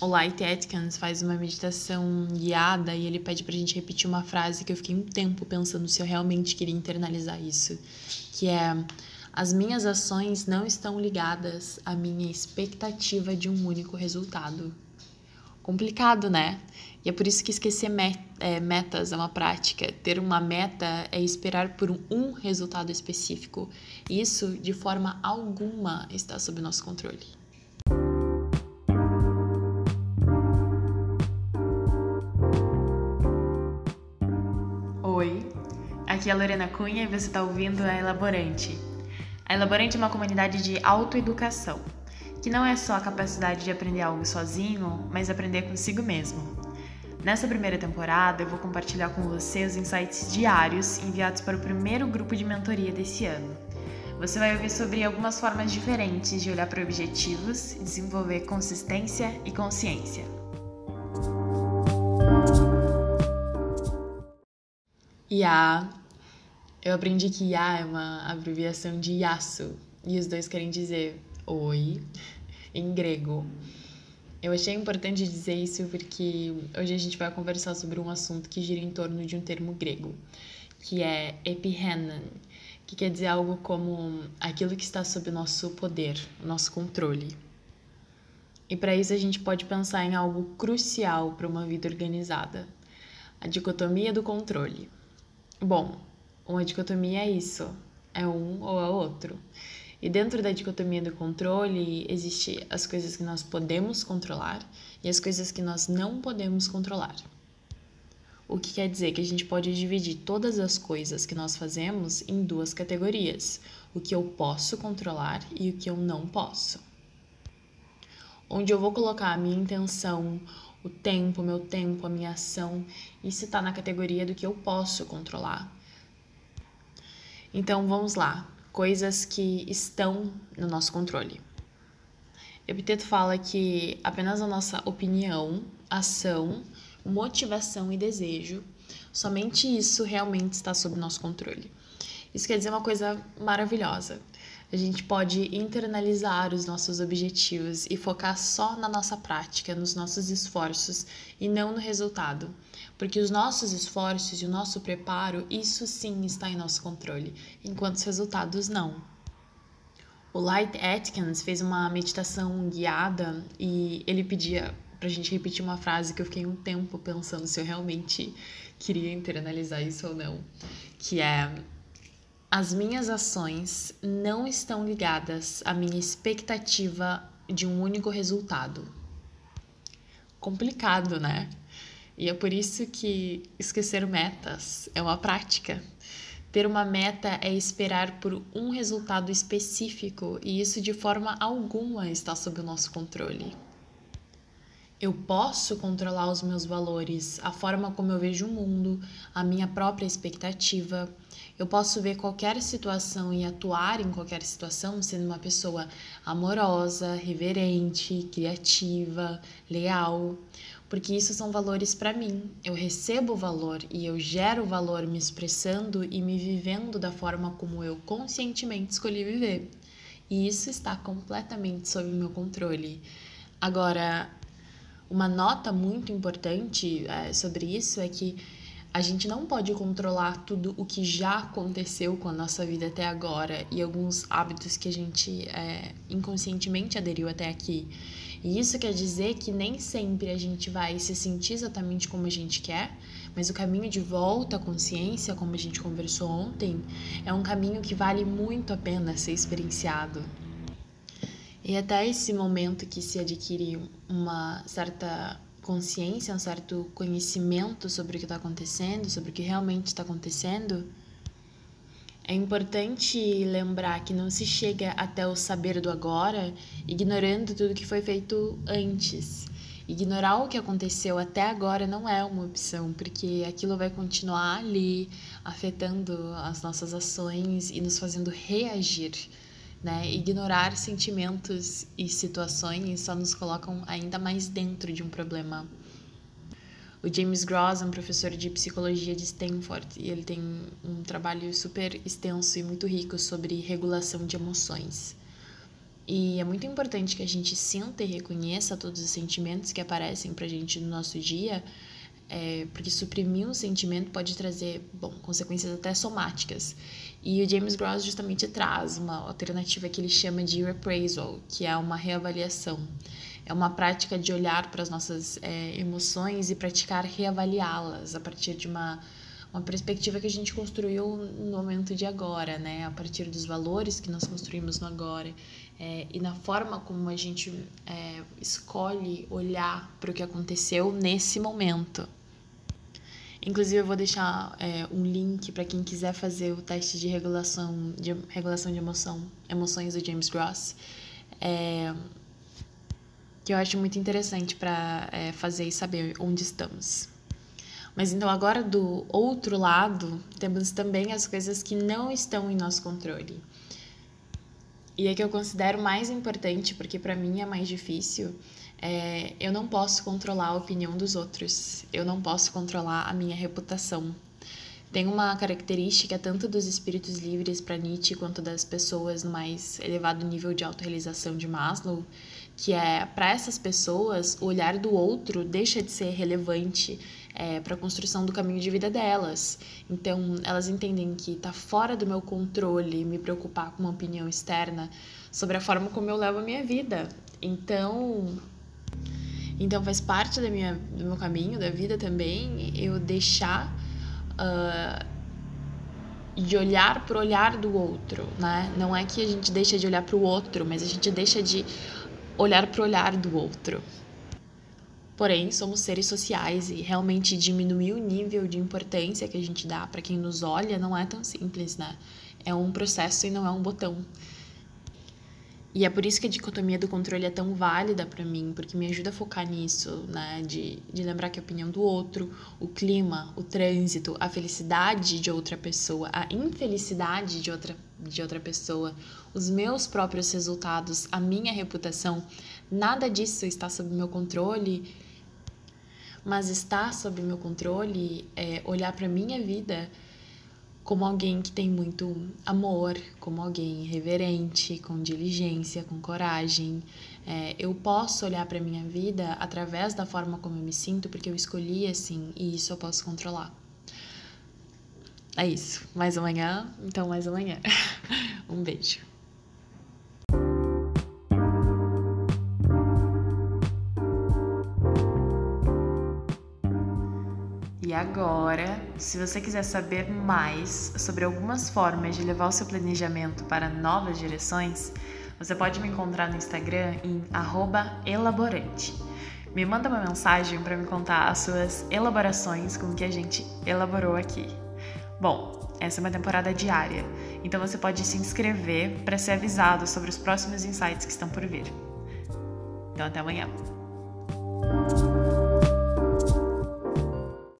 o Light Atkins faz uma meditação guiada e ele pede pra gente repetir uma frase que eu fiquei um tempo pensando se eu realmente queria internalizar isso, que é as minhas ações não estão ligadas à minha expectativa de um único resultado. Complicado, né? E é por isso que esquecer é, metas é uma prática. Ter uma meta é esperar por um resultado específico. Isso, de forma alguma, está sob nosso controle. Aqui é a Lorena Cunha e você está ouvindo a Elaborante. A Elaborante é uma comunidade de autoeducação, que não é só a capacidade de aprender algo sozinho, mas aprender consigo mesmo. Nessa primeira temporada, eu vou compartilhar com você os insights diários enviados para o primeiro grupo de mentoria desse ano. Você vai ouvir sobre algumas formas diferentes de olhar para objetivos, desenvolver consistência e consciência. IA eu aprendi que Ya é uma abreviação de Yasu, e os dois querem dizer oi em grego. Eu achei importante dizer isso porque hoje a gente vai conversar sobre um assunto que gira em torno de um termo grego, que é epihenan, que quer dizer algo como aquilo que está sob nosso poder, nosso controle. E para isso a gente pode pensar em algo crucial para uma vida organizada: a dicotomia do controle. Bom, uma dicotomia é isso, é um ou é outro. E dentro da dicotomia do controle, existe as coisas que nós podemos controlar e as coisas que nós não podemos controlar. O que quer dizer que a gente pode dividir todas as coisas que nós fazemos em duas categorias: o que eu posso controlar e o que eu não posso. Onde eu vou colocar a minha intenção, o tempo, meu tempo, a minha ação, isso está na categoria do que eu posso controlar. Então vamos lá, coisas que estão no nosso controle. Epiteto fala que apenas a nossa opinião, ação, motivação e desejo, somente isso realmente está sob nosso controle. Isso quer dizer uma coisa maravilhosa. A gente pode internalizar os nossos objetivos e focar só na nossa prática, nos nossos esforços e não no resultado. Porque os nossos esforços e o nosso preparo, isso sim está em nosso controle, enquanto os resultados não. O Light Atkins fez uma meditação guiada e ele pedia pra gente repetir uma frase que eu fiquei um tempo pensando se eu realmente queria internalizar isso ou não, que é as minhas ações não estão ligadas à minha expectativa de um único resultado. Complicado, né? E é por isso que esquecer metas é uma prática. Ter uma meta é esperar por um resultado específico e isso de forma alguma está sob o nosso controle. Eu posso controlar os meus valores, a forma como eu vejo o mundo, a minha própria expectativa. Eu posso ver qualquer situação e atuar em qualquer situação sendo uma pessoa amorosa, reverente, criativa, leal porque isso são valores para mim. Eu recebo valor e eu gero valor me expressando e me vivendo da forma como eu conscientemente escolhi viver. E isso está completamente sob meu controle. Agora, uma nota muito importante é, sobre isso é que a gente não pode controlar tudo o que já aconteceu com a nossa vida até agora e alguns hábitos que a gente é, inconscientemente aderiu até aqui. E isso quer dizer que nem sempre a gente vai se sentir exatamente como a gente quer, mas o caminho de volta à consciência, como a gente conversou ontem, é um caminho que vale muito a pena ser experienciado. E até esse momento que se adquire uma certa consciência, um certo conhecimento sobre o que está acontecendo, sobre o que realmente está acontecendo, é importante lembrar que não se chega até o saber do agora ignorando tudo que foi feito antes. Ignorar o que aconteceu até agora não é uma opção, porque aquilo vai continuar ali, afetando as nossas ações e nos fazendo reagir. Né? Ignorar sentimentos e situações só nos colocam ainda mais dentro de um problema o James Gross é um professor de psicologia de Stanford e ele tem um trabalho super extenso e muito rico sobre regulação de emoções. E é muito importante que a gente sinta e reconheça todos os sentimentos que aparecem pra gente no nosso dia, é, porque suprimir um sentimento pode trazer, bom, consequências até somáticas. E o James Gross justamente traz uma alternativa que ele chama de reappraisal, que é uma reavaliação. É uma prática de olhar para as nossas é, emoções e praticar reavaliá-las a partir de uma uma perspectiva que a gente construiu no momento de agora, né? A partir dos valores que nós construímos no agora é, e na forma como a gente é, escolhe olhar para o que aconteceu nesse momento. Inclusive, eu vou deixar é, um link para quem quiser fazer o teste de regulação de, regulação de emoção, emoções do James Gross, é, que eu acho muito interessante para é, fazer e saber onde estamos. Mas então agora do outro lado, temos também as coisas que não estão em nosso controle. E é que eu considero mais importante, porque para mim é mais difícil, é, eu não posso controlar a opinião dos outros, eu não posso controlar a minha reputação. Tem uma característica tanto dos espíritos livres para Nietzsche quanto das pessoas no mais elevado nível de autorrealização de Maslow, que é para essas pessoas o olhar do outro deixa de ser relevante é, para a construção do caminho de vida delas. Então, elas entendem que está fora do meu controle me preocupar com uma opinião externa sobre a forma como eu levo a minha vida. Então, então faz parte da minha, do meu caminho, da vida também, eu deixar uh, de olhar para o olhar do outro, né? Não é que a gente deixa de olhar para o outro, mas a gente deixa de olhar para o olhar do outro. Porém, somos seres sociais e realmente diminuir o nível de importância que a gente dá para quem nos olha não é tão simples, né? É um processo e não é um botão. E é por isso que a dicotomia do controle é tão válida para mim, porque me ajuda a focar nisso, né? De, de lembrar que a opinião do outro, o clima, o trânsito, a felicidade de outra pessoa, a infelicidade de outra, de outra pessoa, os meus próprios resultados, a minha reputação, nada disso está sob meu controle mas estar sob meu controle é olhar para minha vida como alguém que tem muito amor, como alguém reverente, com diligência, com coragem. É, eu posso olhar para minha vida através da forma como eu me sinto, porque eu escolhi assim e isso eu posso controlar. É isso. Mais amanhã, então mais amanhã. um beijo. Agora, se você quiser saber mais sobre algumas formas de levar o seu planejamento para novas direções, você pode me encontrar no Instagram em elaborante. Me manda uma mensagem para me contar as suas elaborações com o que a gente elaborou aqui. Bom, essa é uma temporada diária, então você pode se inscrever para ser avisado sobre os próximos insights que estão por vir. Então, até amanhã.